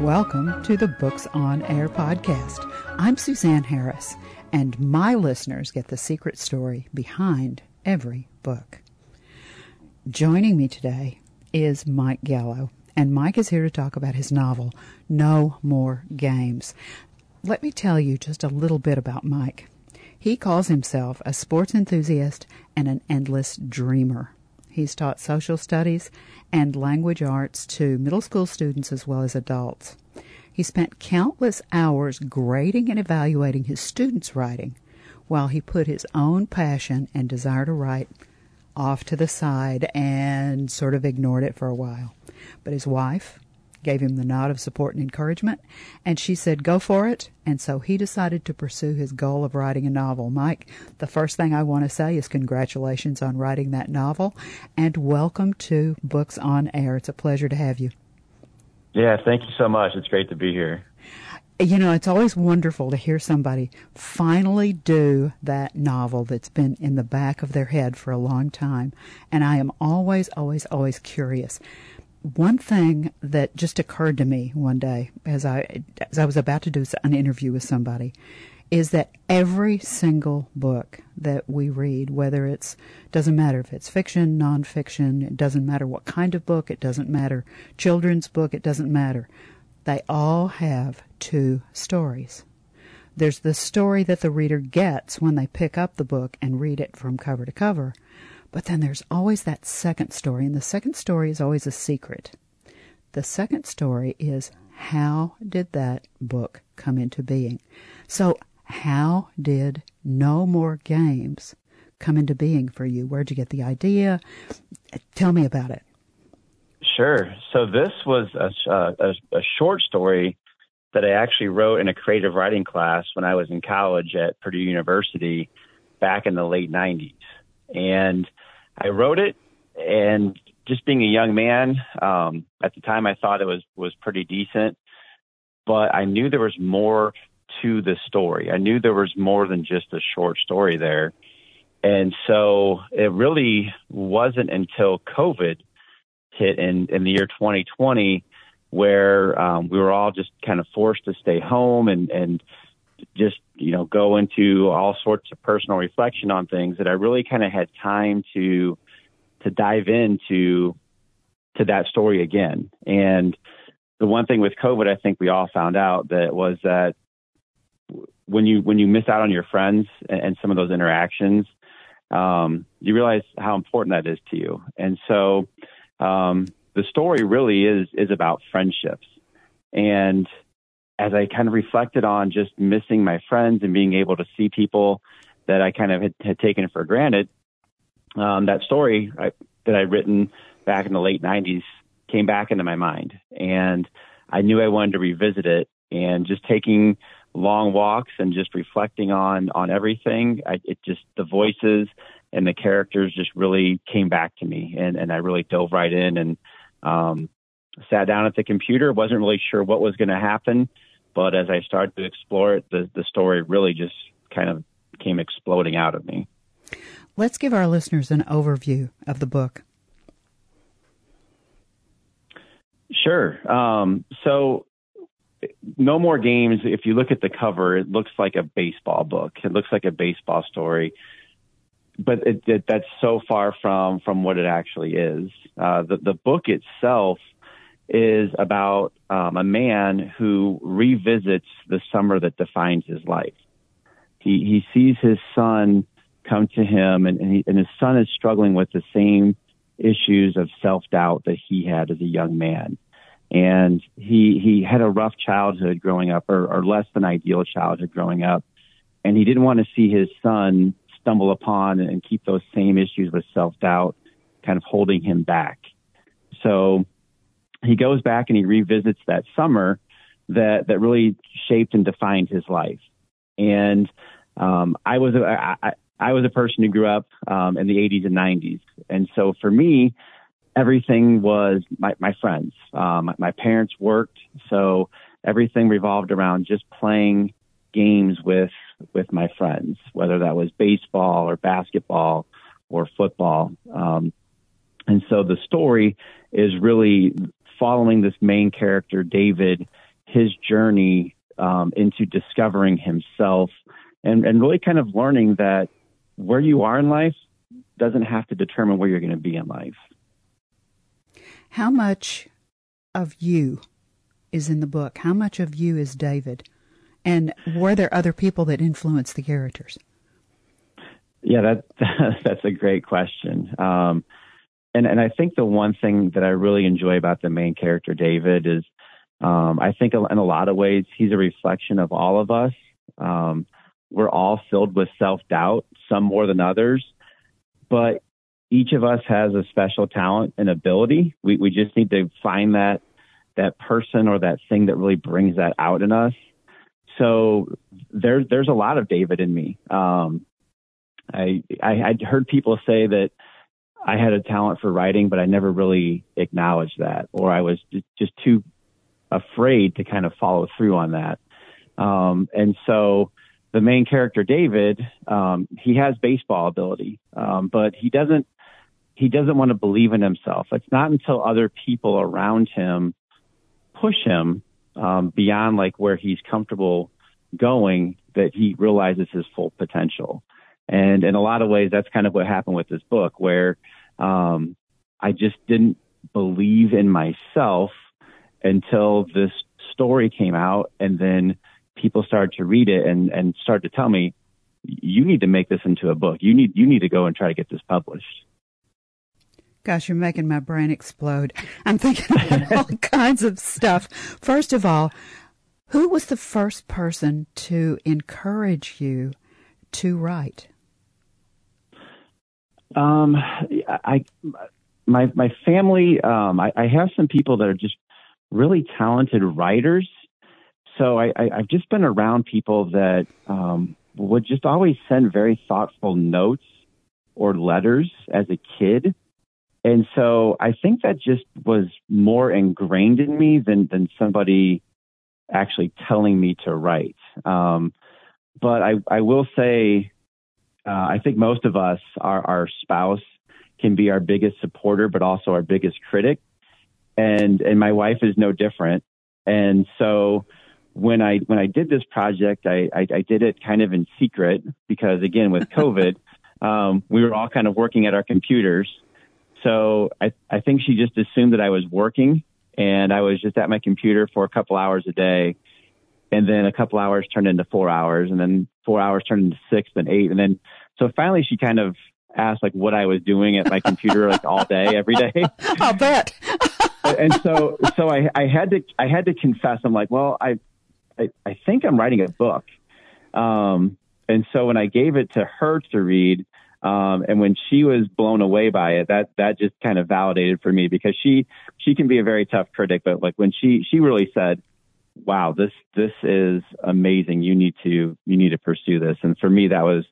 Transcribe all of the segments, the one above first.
Welcome to the Books on Air podcast. I'm Suzanne Harris, and my listeners get the secret story behind every book. Joining me today is Mike Gallo, and Mike is here to talk about his novel, No More Games. Let me tell you just a little bit about Mike. He calls himself a sports enthusiast and an endless dreamer. He's taught social studies and language arts to middle school students as well as adults. He spent countless hours grading and evaluating his students' writing while he put his own passion and desire to write off to the side and sort of ignored it for a while. But his wife, gave him the nod of support and encouragement, and she said, Go for it. And so he decided to pursue his goal of writing a novel. Mike, the first thing I want to say is congratulations on writing that novel, and welcome to Books on Air. It's a pleasure to have you. Yeah, thank you so much. It's great to be here. You know, it's always wonderful to hear somebody finally do that novel that's been in the back of their head for a long time. And I am always, always, always curious one thing that just occurred to me one day as I as I was about to do an interview with somebody is that every single book that we read, whether it's doesn't matter if it's fiction, nonfiction, it doesn't matter what kind of book, it doesn't matter children's book, it doesn't matter. They all have two stories. There's the story that the reader gets when they pick up the book and read it from cover to cover. But then there's always that second story, and the second story is always a secret. The second story is how did that book come into being? So, how did No More Games come into being for you? Where'd you get the idea? Tell me about it. Sure. So, this was a, a, a short story that I actually wrote in a creative writing class when I was in college at Purdue University back in the late 90s. And I wrote it, and just being a young man, um, at the time I thought it was was pretty decent, but I knew there was more to the story. I knew there was more than just a short story there. And so it really wasn't until COVID hit in, in the year 2020 where um, we were all just kind of forced to stay home and, and just you know go into all sorts of personal reflection on things that I really kind of had time to to dive into to that story again. And the one thing with COVID, I think we all found out that was that when you when you miss out on your friends and, and some of those interactions, um, you realize how important that is to you. And so um, the story really is is about friendships and as I kind of reflected on just missing my friends and being able to see people that I kind of had, had taken for granted, um, that story I, that I'd written back in the late 90s came back into my mind. And I knew I wanted to revisit it and just taking long walks and just reflecting on, on everything. I, it just, the voices and the characters just really came back to me and, and I really dove right in and, um, sat down at the computer, wasn't really sure what was going to happen. But as I started to explore it, the, the story really just kind of came exploding out of me. Let's give our listeners an overview of the book. Sure. Um, so, No More Games, if you look at the cover, it looks like a baseball book. It looks like a baseball story. But it, it, that's so far from, from what it actually is. Uh, the, the book itself is about um, a man who revisits the summer that defines his life. He he sees his son come to him, and and, he, and his son is struggling with the same issues of self doubt that he had as a young man. And he he had a rough childhood growing up, or, or less than ideal childhood growing up, and he didn't want to see his son stumble upon and keep those same issues with self doubt kind of holding him back. So he goes back and he revisits that summer that that really shaped and defined his life. And um, I was a I, I was a person who grew up um, in the 80s and 90s, and so for me, everything was my my friends. Um, my parents worked, so everything revolved around just playing games with with my friends, whether that was baseball or basketball or football. Um, and so the story is really following this main character, David, his journey um, into discovering himself and, and really kind of learning that where you are in life doesn't have to determine where you're going to be in life. How much of you is in the book? How much of you is David? And were there other people that influenced the characters? Yeah, that that's a great question. Um, and and I think the one thing that I really enjoy about the main character David is um, I think in a lot of ways he's a reflection of all of us. Um, we're all filled with self doubt, some more than others, but each of us has a special talent and ability. We we just need to find that that person or that thing that really brings that out in us. So there's there's a lot of David in me. Um, I, I I'd heard people say that I had a talent for writing, but I never really acknowledged that, or I was just too afraid to kind of follow through on that. Um, and so the main character, David, um, he has baseball ability, um, but he doesn't he doesn't want to believe in himself. It's not until other people around him push him um, beyond like where he's comfortable going that he realizes his full potential. And in a lot of ways, that's kind of what happened with this book, where um, I just didn't believe in myself until this story came out, and then people started to read it and and started to tell me, "You need to make this into a book. You need you need to go and try to get this published." Gosh, you're making my brain explode. I'm thinking about all kinds of stuff. First of all, who was the first person to encourage you to write? Um, I, my my family. Um, I, I have some people that are just really talented writers. So I, I, have just been around people that um, would just always send very thoughtful notes or letters as a kid. And so I think that just was more ingrained in me than, than somebody actually telling me to write. Um, but I, I will say uh, I think most of us, our, our spouse can be our biggest supporter, but also our biggest critic. And, and my wife is no different. And so when I, when I did this project, I, I, I did it kind of in secret because again, with COVID, um, we were all kind of working at our computers. So I, I think she just assumed that I was working and I was just at my computer for a couple hours a day and then a couple hours turned into four hours, and then four hours turned into six, then eight, and then so finally she kind of asked like what I was doing at my computer like all day, every day. I'll bet. and so so I, I had to I had to confess. I'm like, well, I I, I think I'm writing a book. Um, and so when I gave it to her to read, um, and when she was blown away by it, that that just kind of validated for me because she she can be a very tough critic, but like when she she really said, wow, this this is amazing. You need to you need to pursue this. And for me, that was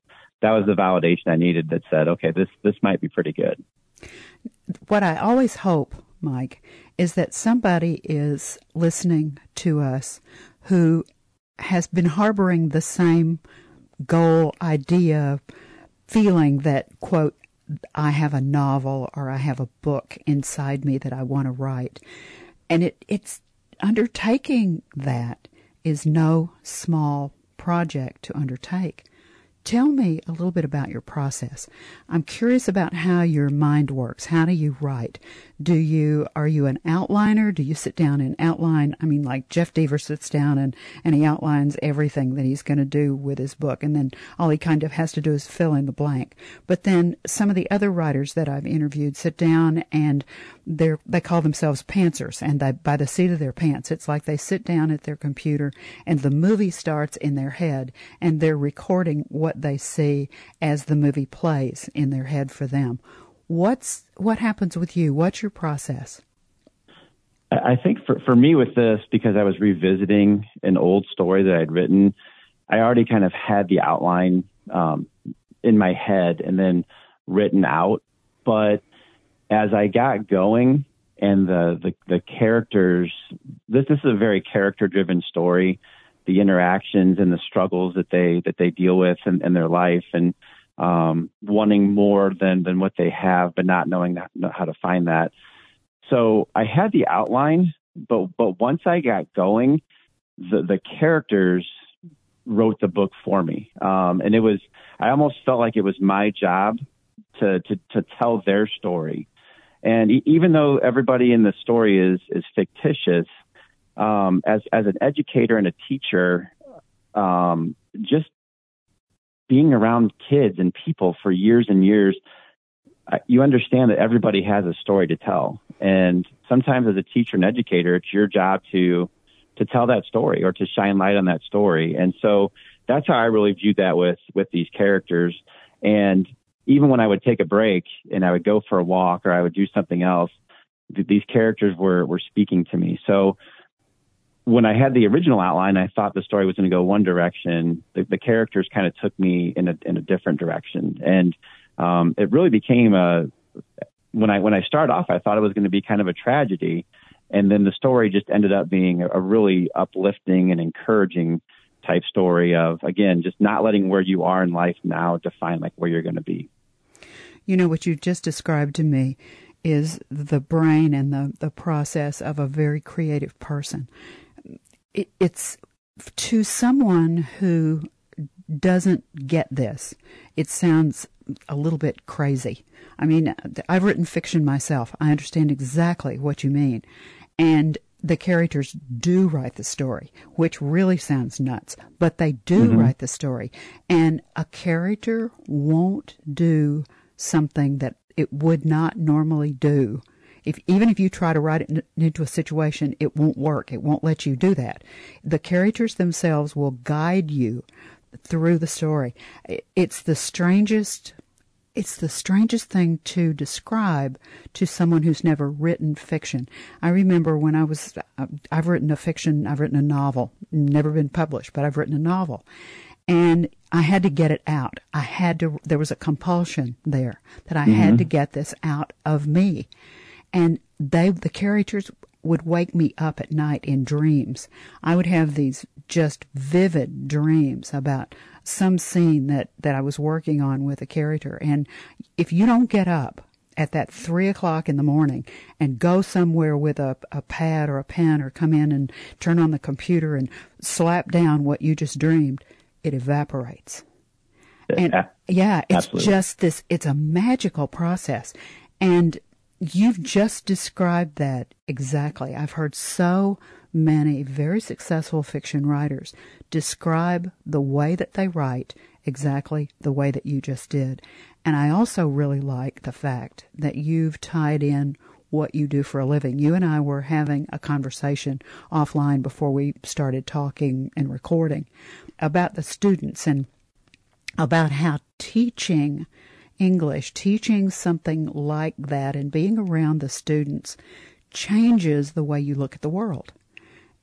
that was the validation I needed that said, okay, this this might be pretty good. What I always hope, Mike, is that somebody is listening to us who has been harboring the same goal, idea, feeling that quote I have a novel or I have a book inside me that I want to write. And it, it's undertaking that is no small project to undertake. Tell me a little bit about your process. I'm curious about how your mind works. How do you write? Do you are you an outliner? Do you sit down and outline? I mean, like Jeff Deaver sits down and and he outlines everything that he's going to do with his book, and then all he kind of has to do is fill in the blank. But then some of the other writers that I've interviewed sit down and they they call themselves pantsers, and they by the seat of their pants, it's like they sit down at their computer and the movie starts in their head, and they're recording what what they see as the movie plays in their head for them. What's what happens with you? What's your process? I think for for me with this, because I was revisiting an old story that I'd written, I already kind of had the outline um, in my head and then written out. But as I got going and the the, the characters, this, this is a very character driven story the interactions and the struggles that they that they deal with in, in their life and um, wanting more than than what they have, but not knowing how to find that. So I had the outline, but but once I got going, the the characters wrote the book for me, um, and it was I almost felt like it was my job to to to tell their story. And even though everybody in the story is is fictitious, um, as as an educator and a teacher, um, just being around kids and people for years and years, you understand that everybody has a story to tell. And sometimes as a teacher and educator, it's your job to to tell that story or to shine light on that story. And so that's how I really viewed that with with these characters. And even when I would take a break and I would go for a walk or I would do something else, th- these characters were were speaking to me. So when I had the original outline, I thought the story was going to go one direction. The, the characters kind of took me in a in a different direction, and um, it really became a. When I when I started off, I thought it was going to be kind of a tragedy, and then the story just ended up being a, a really uplifting and encouraging type story of again just not letting where you are in life now define like where you're going to be. You know what you just described to me is the brain and the, the process of a very creative person it, it's to someone who doesn't get this, it sounds a little bit crazy. I mean, I've written fiction myself. I understand exactly what you mean. And the characters do write the story, which really sounds nuts, but they do mm-hmm. write the story. And a character won't do something that it would not normally do if even if you try to write it into a situation, it won't work. It won't let you do that. The characters themselves will guide you through the story. It's the strangest it's the strangest thing to describe to someone who's never written fiction. I remember when I was, I've written a fiction, I've written a novel, never been published, but I've written a novel. And I had to get it out. I had to, there was a compulsion there that I mm-hmm. had to get this out of me and they the characters would wake me up at night in dreams. I would have these just vivid dreams about some scene that, that I was working on with a character. And if you don't get up at that three o'clock in the morning and go somewhere with a, a pad or a pen or come in and turn on the computer and slap down what you just dreamed, it evaporates. And yeah, it's Absolutely. just this, it's a magical process. And You've just described that exactly. I've heard so many very successful fiction writers describe the way that they write exactly the way that you just did. And I also really like the fact that you've tied in what you do for a living. You and I were having a conversation offline before we started talking and recording about the students and about how teaching English, teaching something like that and being around the students changes the way you look at the world.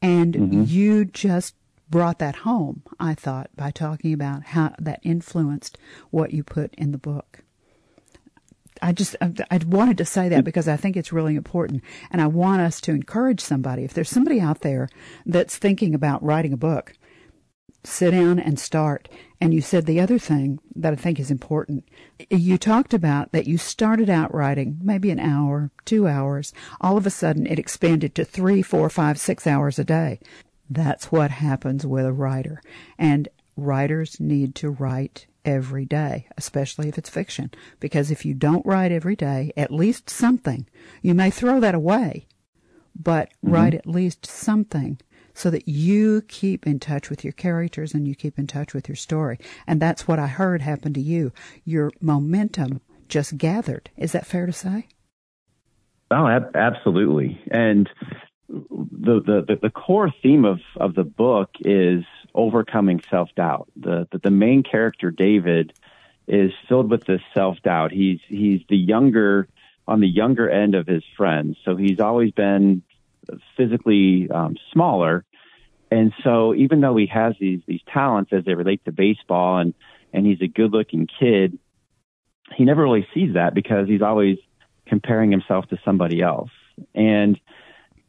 And mm-hmm. you just brought that home, I thought, by talking about how that influenced what you put in the book. I just I wanted to say that because I think it's really important, and I want us to encourage somebody. If there's somebody out there that's thinking about writing a book, sit down and start. And you said the other thing that I think is important. You talked about that you started out writing maybe an hour, two hours. All of a sudden it expanded to three, four, five, six hours a day. That's what happens with a writer. And writers need to write every day, especially if it's fiction. Because if you don't write every day, at least something, you may throw that away, but mm-hmm. write at least something so that you keep in touch with your characters and you keep in touch with your story. And that's what I heard happen to you. Your momentum just gathered. Is that fair to say? Oh, ab- absolutely. And the, the, the core theme of, of the book is overcoming self doubt. The, the, the main character, David, is filled with this self doubt. He's, he's the younger, on the younger end of his friends. So he's always been physically um, smaller, and so even though he has these these talents as they relate to baseball and and he's a good looking kid, he never really sees that because he's always comparing himself to somebody else. And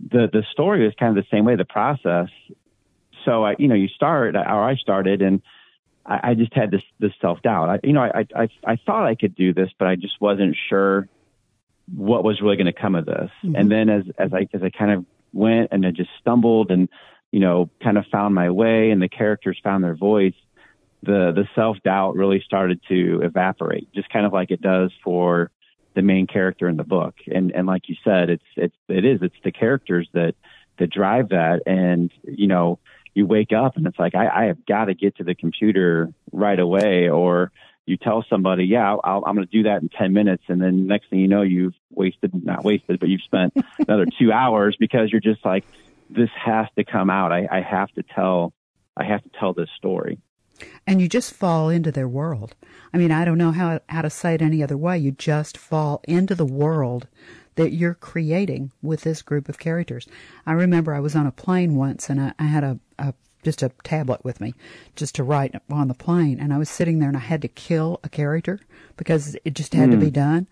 the the story is kind of the same way. The process. So I, you know, you start, or I started, and I, I just had this this self doubt. I, you know, I, I I thought I could do this, but I just wasn't sure what was really going to come of this. Mm-hmm. And then as as I as I kind of went and I just stumbled and you know, kind of found my way and the characters found their voice, the the self doubt really started to evaporate, just kind of like it does for the main character in the book. And and like you said, it's it's it is it's the characters that that drive that. And you know, you wake up and it's like I, I have got to get to the computer right away, or you tell somebody, yeah, I'll, I'm going to do that in 10 minutes. And then next thing you know, you've wasted, not wasted, but you've spent another two hours because you're just like, this has to come out. I, I have to tell, I have to tell this story and you just fall into their world. I mean, I don't know how how to say it any other way. You just fall into the world that you're creating with this group of characters. I remember I was on a plane once and I, I had a, a just a tablet with me just to write on the plane and I was sitting there and I had to kill a character because it just had mm. to be hmm. done.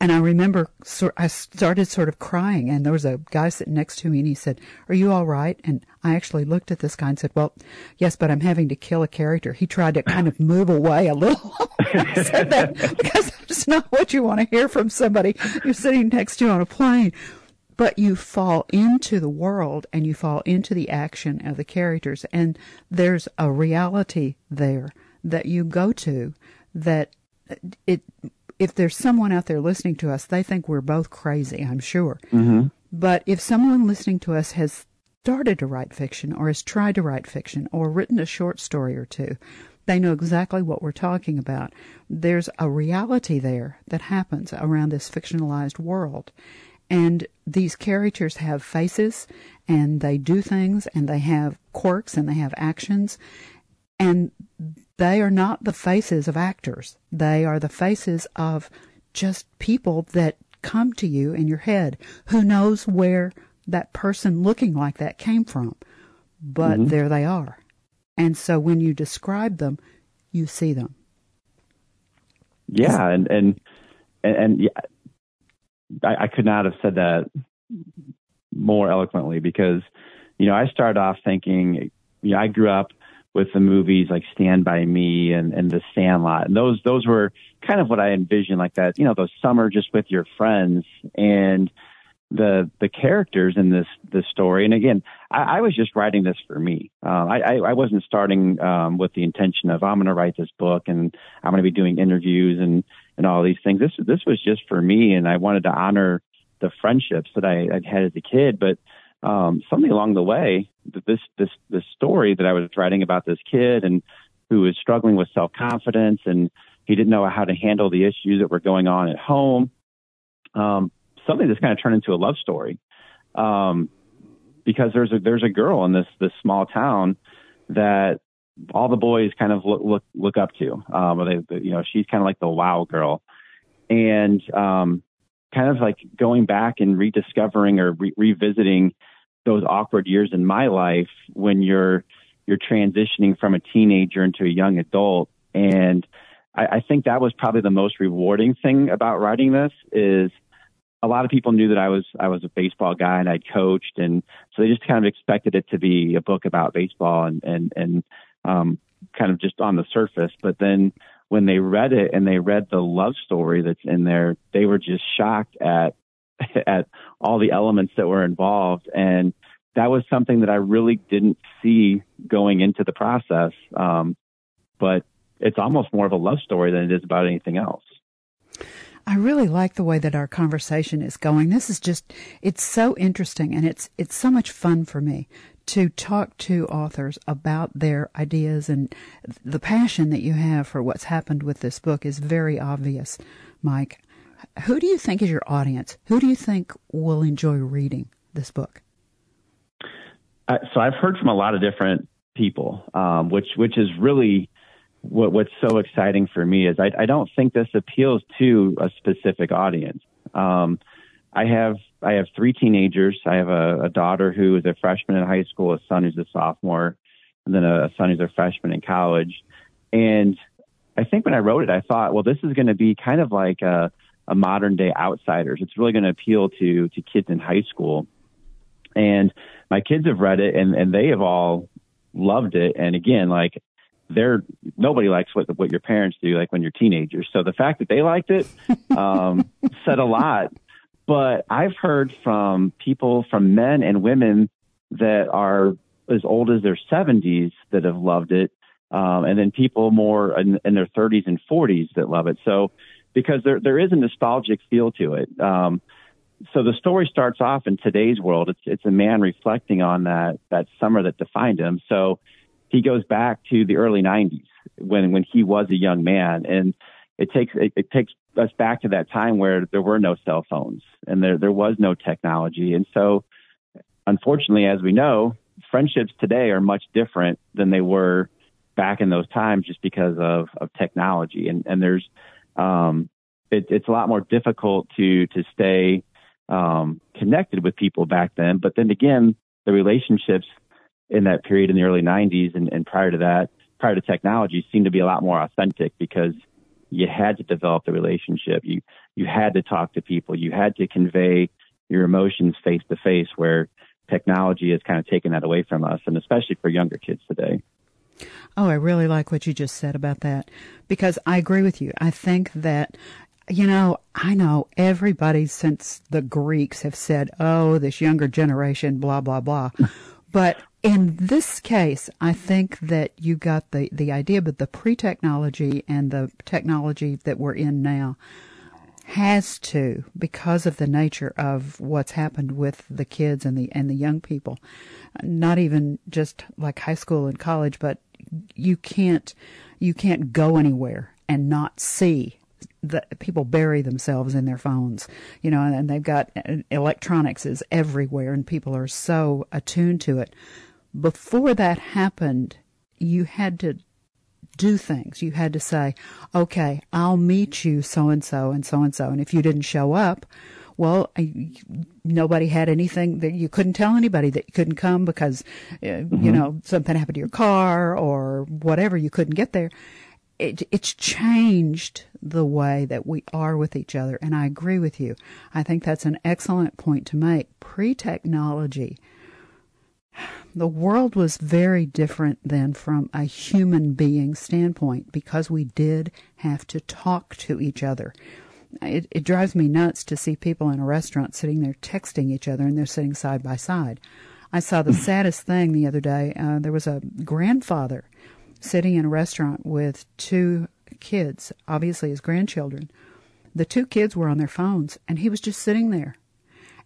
And I remember I started sort of crying, and there was a guy sitting next to me, and he said, "Are you all right?" And I actually looked at this guy and said, "Well, yes, but I'm having to kill a character." He tried to kind of move away a little. I said that because that's not what you want to hear from somebody you're sitting next to on a plane. But you fall into the world and you fall into the action of the characters, and there's a reality there that you go to that it if there's someone out there listening to us, they think we're both crazy, I'm sure. Mm-hmm. But if someone listening to us has started to write fiction or has tried to write fiction or written a short story or two, they know exactly what we're talking about. There's a reality there that happens around this fictionalized world. And these characters have faces and they do things and they have quirks and they have actions. And they are not the faces of actors. They are the faces of just people that come to you in your head. Who knows where that person looking like that came from? But mm-hmm. there they are. And so when you describe them, you see them. Yeah, and and and, and yeah, I, I could not have said that more eloquently because you know I started off thinking you know I grew up with the movies like Stand by Me and, and The Sandlot. And those those were kind of what I envisioned like that, you know, those summer just with your friends and the the characters in this this story. And again, I, I was just writing this for me. Uh, I, I wasn't starting um, with the intention of I'm going to write this book and I'm going to be doing interviews and and all these things. This this was just for me, and I wanted to honor the friendships that I, I'd had as a kid, but um, something along the way, this this this story that I was writing about this kid and who was struggling with self confidence and he didn't know how to handle the issues that were going on at home. Um, something that's kind of turned into a love story, um, because there's a there's a girl in this this small town that all the boys kind of look look look up to. Um, they, you know, she's kind of like the wow girl, and um, kind of like going back and rediscovering or re- revisiting those awkward years in my life when you're you're transitioning from a teenager into a young adult and I, I think that was probably the most rewarding thing about writing this is a lot of people knew that I was I was a baseball guy and I'd coached and so they just kind of expected it to be a book about baseball and and and um kind of just on the surface but then when they read it and they read the love story that's in there they were just shocked at at all the elements that were involved. And that was something that I really didn't see going into the process. Um, but it's almost more of a love story than it is about anything else. I really like the way that our conversation is going. This is just it's so interesting and it's it's so much fun for me to talk to authors about their ideas and the passion that you have for what's happened with this book is very obvious, Mike who do you think is your audience? Who do you think will enjoy reading this book? Uh, so I've heard from a lot of different people, um, which which is really what, what's so exciting for me is I, I, don't think this appeals to a specific audience. Um, I have I have three teenagers. I have a, a, daughter who is a freshman in high school, a son who's a sophomore, and then a, son who's a freshman in college. And I think when I wrote it, I thought, well, this is going to be kind of like a a modern day outsiders. It's really going to appeal to to kids in high school. And my kids have read it and and they have all loved it. And again, like they're nobody likes what what your parents do like when you're teenagers. So the fact that they liked it um, said a lot. But I've heard from people, from men and women that are as old as their 70s that have loved it, um, and then people more in, in, their 30s and 40s that love it. So, because there there is a nostalgic feel to it. Um, so the story starts off in today's world. It's it's a man reflecting on that that summer that defined him. So he goes back to the early 90s when when he was a young man, and it takes it, it takes us back to that time where there were no cell phones and there there was no technology, and so unfortunately, as we know, friendships today are much different than they were back in those times, just because of of technology, and and there's um, it, it's a lot more difficult to to stay um, connected with people back then. But then again, the relationships in that period in the early 90s and, and prior to that, prior to technology, seemed to be a lot more authentic because you had to develop the relationship. You you had to talk to people. You had to convey your emotions face to face. Where technology has kind of taken that away from us, and especially for younger kids today. Oh, I really like what you just said about that because I agree with you. I think that you know, I know everybody since the Greeks have said, oh, this younger generation, blah, blah, blah. but in this case, I think that you got the, the idea, but the pre technology and the technology that we're in now has to, because of the nature of what's happened with the kids and the and the young people, not even just like high school and college, but you can't you can't go anywhere and not see the people bury themselves in their phones, you know, and they've got uh, electronics is everywhere, and people are so attuned to it. Before that happened, you had to do things. You had to say, "Okay, I'll meet you so and so and so and so," and if you didn't show up, well, nobody had anything that you couldn't tell anybody that you couldn't come because, uh, mm-hmm. you know, something happened to your car or whatever. You couldn't get there it, it's changed the way that we are with each other. And I agree with you. I think that's an excellent point to make. Pre technology, the world was very different than from a human being standpoint because we did have to talk to each other. It, it drives me nuts to see people in a restaurant sitting there texting each other and they're sitting side by side. I saw the saddest thing the other day. Uh, there was a grandfather sitting in a restaurant with two kids, obviously his grandchildren. The two kids were on their phones, and he was just sitting there.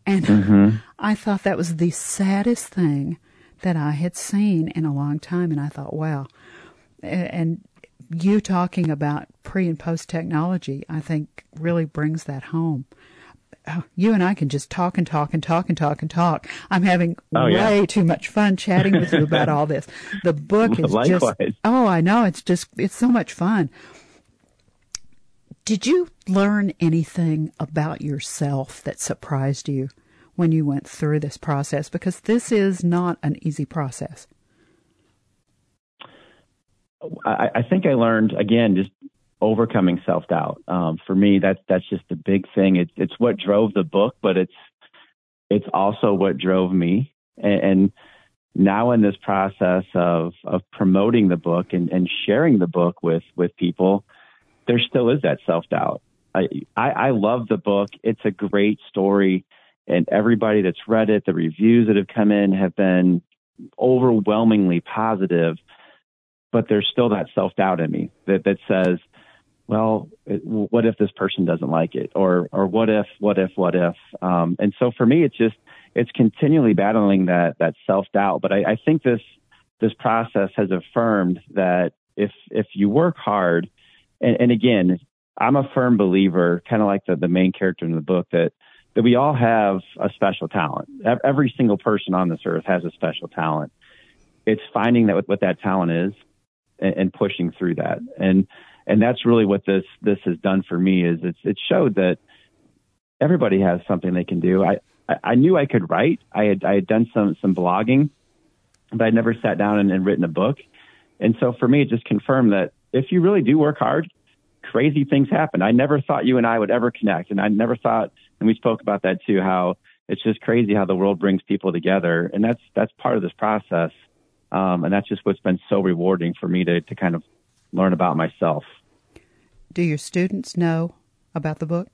And mm-hmm. I thought that was the saddest thing that I had seen in a long time. And I thought, wow. And you talking about pre and post technology, I think really brings that home you and I can just talk and talk and talk and talk and talk. I'm having oh, way yeah. too much fun chatting with you about all this. The book is just oh, I know it's just it's so much fun. Did you learn anything about yourself that surprised you when you went through this process? Because this is not an easy process. I, I think I learned again just overcoming self doubt. Um, for me, that's that's just a big thing. It's it's what drove the book, but it's it's also what drove me. And, and now in this process of of promoting the book and, and sharing the book with with people, there still is that self doubt. I, I I love the book. It's a great story, and everybody that's read it, the reviews that have come in have been overwhelmingly positive. But there's still that self doubt in me that that says well, what if this person doesn't like it, or or what if, what if, what if? Um, and so for me, it's just it's continually battling that that self doubt. But I, I think this this process has affirmed that if if you work hard, and, and again, I'm a firm believer, kind of like the the main character in the book, that that we all have a special talent. Every single person on this earth has a special talent. It's finding that what that talent is and, and pushing through that. And and that's really what this this has done for me is it's it showed that everybody has something they can do. I I, knew I could write. I had I had done some some blogging, but I'd never sat down and, and written a book. And so for me, it just confirmed that if you really do work hard, crazy things happen. I never thought you and I would ever connect, and I never thought, and we spoke about that too, how it's just crazy how the world brings people together, and that's that's part of this process, um, and that's just what's been so rewarding for me to to kind of learn about myself. Do your students know about the book?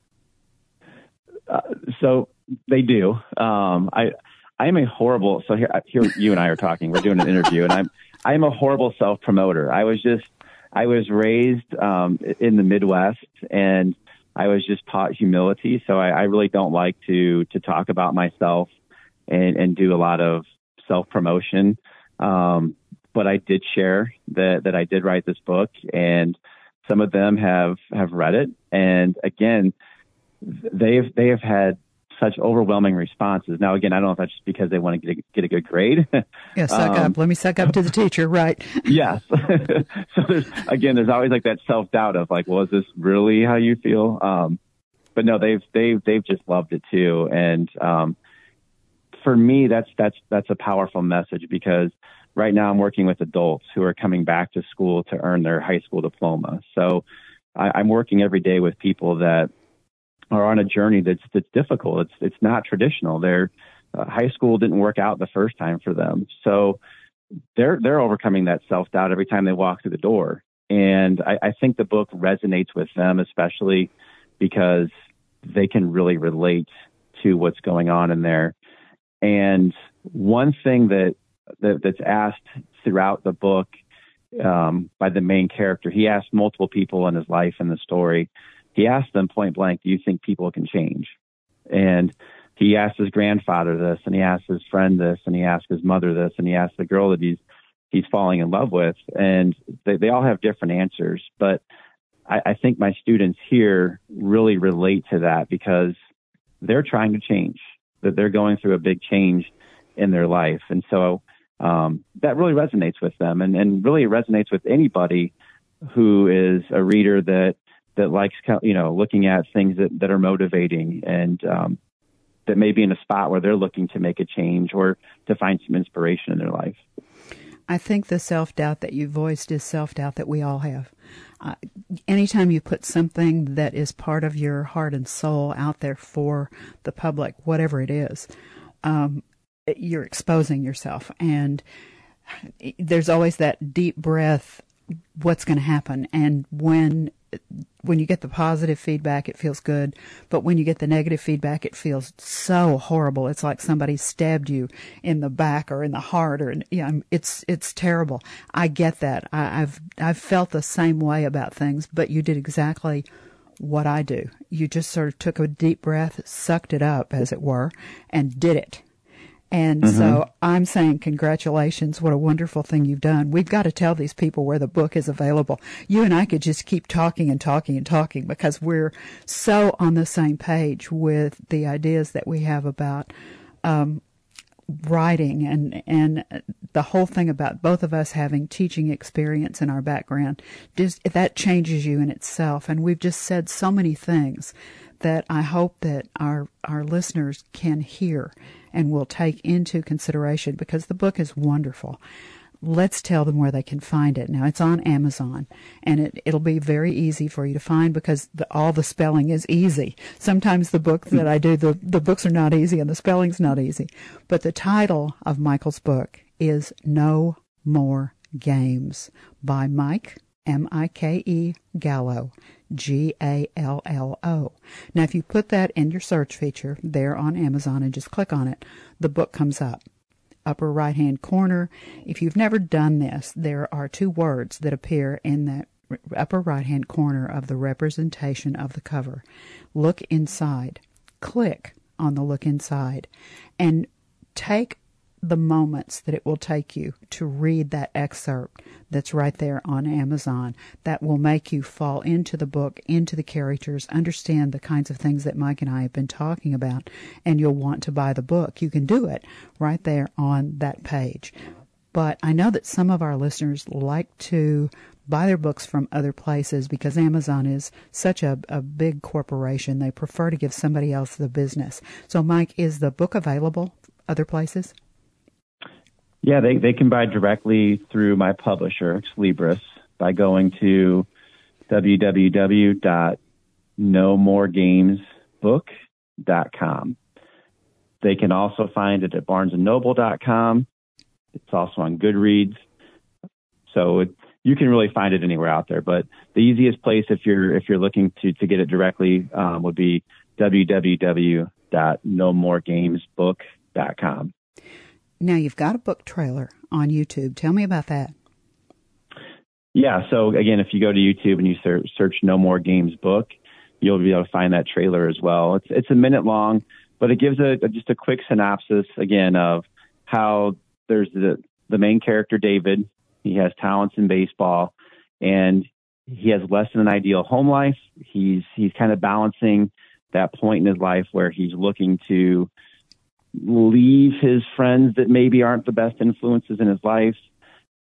Uh, so they do. Um, I I'm a horrible. So here, here, you and I are talking. We're doing an interview, and I'm I'm a horrible self promoter. I was just I was raised um, in the Midwest, and I was just taught humility. So I, I really don't like to to talk about myself and and do a lot of self promotion. Um, but I did share that that I did write this book, and some of them have have read it. And again, they've they have had such overwhelming responses. Now, again, I don't know if that's just because they want to get a, get a good grade. yeah, suck um, up. Let me suck up to the teacher, right? yes. so there's, again, there's always like that self doubt of like, well, is this really how you feel? Um, but no, they've they've they've just loved it too, and um, for me, that's that's that's a powerful message because right now I'm working with adults who are coming back to school to earn their high school diploma. So I, I'm working every day with people that are on a journey that's that's difficult. It's it's not traditional. Their uh, high school didn't work out the first time for them, so they're they're overcoming that self doubt every time they walk through the door. And I, I think the book resonates with them, especially because they can really relate to what's going on in there. And one thing that, that that's asked throughout the book um, by the main character, he asked multiple people in his life in the story he asked them point blank, Do you think people can change? And he asked his grandfather this, and he asked his friend this, and he asked his mother this, and he asked the girl that he's he's falling in love with, and they, they all have different answers. But I, I think my students here really relate to that because they're trying to change, that they're going through a big change in their life, and so um, that really resonates with them, and, and really resonates with anybody who is a reader that that likes you know looking at things that that are motivating and um, that may be in a spot where they're looking to make a change or to find some inspiration in their life. I think the self doubt that you voiced is self doubt that we all have. Uh, anytime you put something that is part of your heart and soul out there for the public, whatever it is, um, you're exposing yourself. And there's always that deep breath what's going to happen. And when when you get the positive feedback, it feels good. But when you get the negative feedback, it feels so horrible. It's like somebody stabbed you in the back or in the heart, or yeah, it's it's terrible. I get that. I, I've I've felt the same way about things. But you did exactly what I do. You just sort of took a deep breath, sucked it up, as it were, and did it. And mm-hmm. so I'm saying congratulations. What a wonderful thing you've done. We've got to tell these people where the book is available. You and I could just keep talking and talking and talking because we're so on the same page with the ideas that we have about, um, writing and and the whole thing about both of us having teaching experience in our background just that changes you in itself and we've just said so many things that I hope that our our listeners can hear and will take into consideration because the book is wonderful. Let's tell them where they can find it. Now it's on Amazon and it, it'll be very easy for you to find because the, all the spelling is easy. Sometimes the books that I do, the, the books are not easy and the spelling's not easy. But the title of Michael's book is No More Games by Mike M I K E Gallo, G A L L O. Now, if you put that in your search feature there on Amazon and just click on it, the book comes up. Upper right hand corner. If you've never done this, there are two words that appear in that upper right hand corner of the representation of the cover. Look inside. Click on the look inside and take the moments that it will take you to read that excerpt that's right there on Amazon that will make you fall into the book, into the characters, understand the kinds of things that Mike and I have been talking about, and you'll want to buy the book. You can do it right there on that page. But I know that some of our listeners like to buy their books from other places because Amazon is such a, a big corporation. They prefer to give somebody else the business. So, Mike, is the book available other places? Yeah, they, they can buy directly through my publisher, Libris, by going to www.nomoregamesbook.com. They can also find it at barnesandnoble.com. It's also on Goodreads. So it, you can really find it anywhere out there. But the easiest place if you're if you're looking to to get it directly um, would be www.nomoregamesbook.com. Now, you've got a book trailer on YouTube. Tell me about that. Yeah. So, again, if you go to YouTube and you search, search No More Games book, you'll be able to find that trailer as well. It's, it's a minute long, but it gives a, a just a quick synopsis, again, of how there's the, the main character, David. He has talents in baseball and he has less than an ideal home life. He's, he's kind of balancing that point in his life where he's looking to leave his friends that maybe aren't the best influences in his life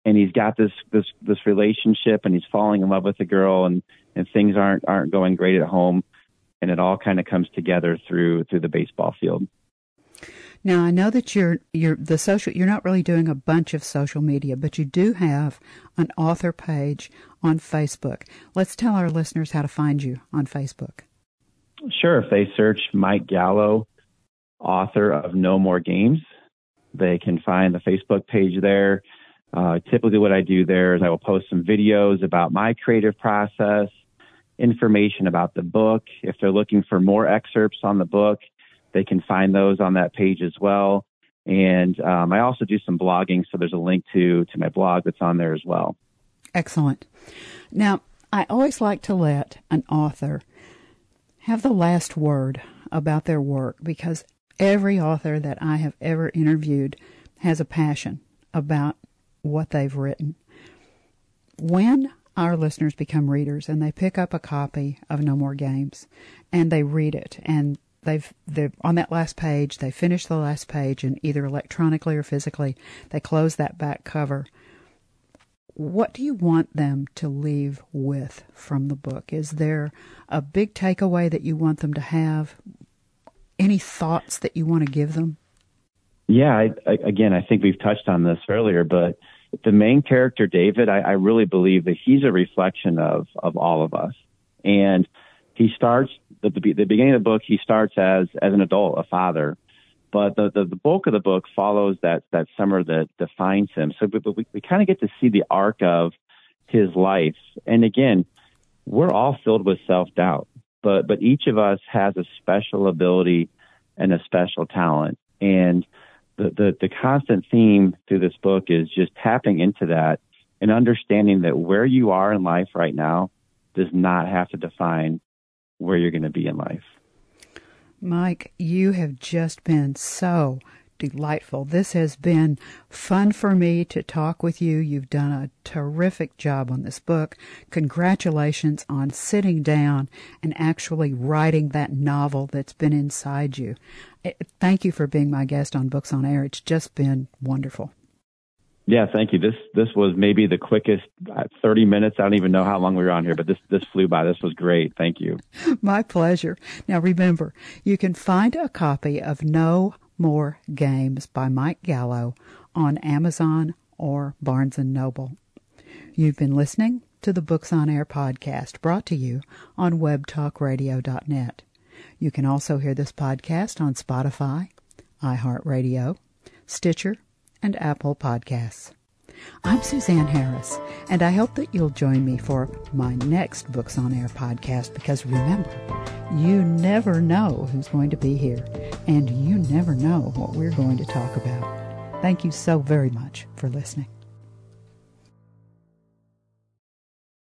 and he's got this this this relationship and he's falling in love with a girl and and things aren't aren't going great at home and it all kind of comes together through through the baseball field now I know that you're you're the social you're not really doing a bunch of social media, but you do have an author page on Facebook. Let's tell our listeners how to find you on Facebook. Sure. If they search Mike Gallo, author of No More Games, they can find the Facebook page there. Uh, typically, what I do there is I will post some videos about my creative process, information about the book. If they're looking for more excerpts on the book, they can find those on that page as well. And um, I also do some blogging, so there's a link to to my blog that's on there as well. Excellent. Now, I always like to let an author have the last word about their work because every author that I have ever interviewed has a passion about what they've written. When our listeners become readers and they pick up a copy of No More Games and they read it and they've they're on that last page, they finish the last page and either electronically or physically they close that back cover what do you want them to leave with from the book? Is there a big takeaway that you want them to have? Any thoughts that you want to give them? Yeah, I, I, again, I think we've touched on this earlier, but the main character, David, I, I really believe that he's a reflection of of all of us, and he starts the, the beginning of the book. He starts as as an adult, a father, but the, the, the, bulk of the book follows that, that summer that defines him. So but we, we kind of get to see the arc of his life. And again, we're all filled with self doubt, but, but each of us has a special ability and a special talent. And the, the, the constant theme through this book is just tapping into that and understanding that where you are in life right now does not have to define where you're going to be in life. Mike, you have just been so delightful. This has been fun for me to talk with you. You've done a terrific job on this book. Congratulations on sitting down and actually writing that novel that's been inside you. Eh, thank you for being my guest on Books on Air. It's just been wonderful. Yeah, thank you. This this was maybe the quickest uh, 30 minutes. I don't even know how long we were on here, but this this flew by. This was great. Thank you. My pleasure. Now remember, you can find a copy of No More Games by Mike Gallo on Amazon or Barnes Noble. You've been listening to the Books on Air podcast brought to you on webtalkradio.net. You can also hear this podcast on Spotify, iHeartRadio, Stitcher, and Apple Podcasts. I'm Suzanne Harris, and I hope that you'll join me for my next Books on Air podcast because remember, you never know who's going to be here, and you never know what we're going to talk about. Thank you so very much for listening.